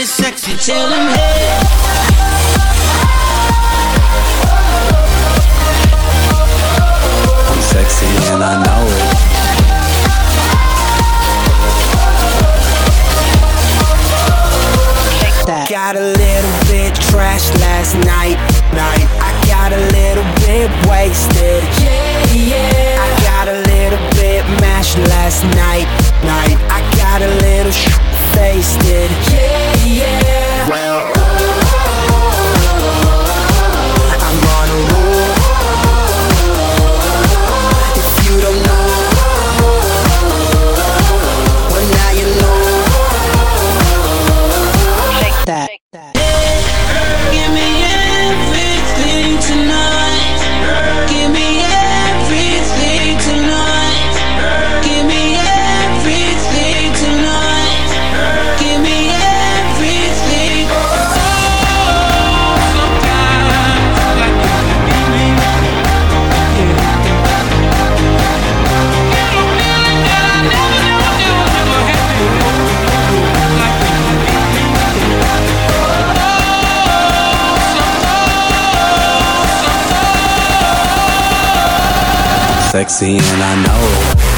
body sexy. Tell him hey. sexy and I know.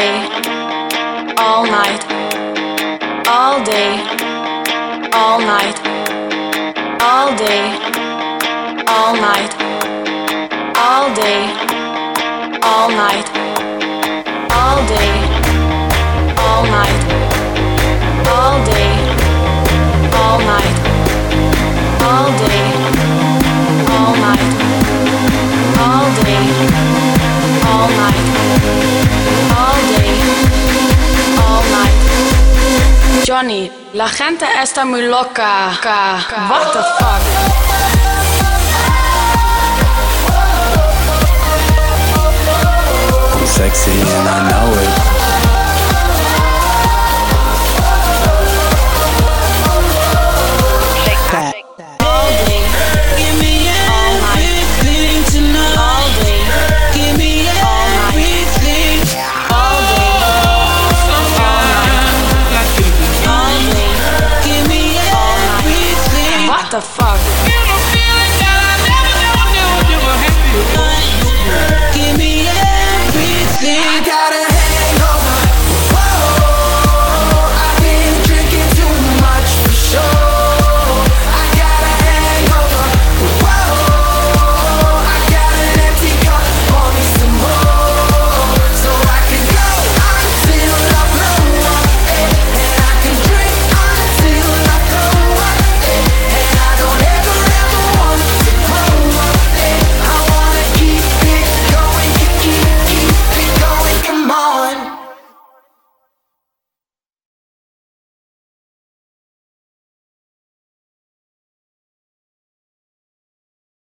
day, all night, all day, all night, all day, all night, all day, all night, all day. Johnny, la gente está muy loca. What the fuck? sexy and I know it. motherfucker.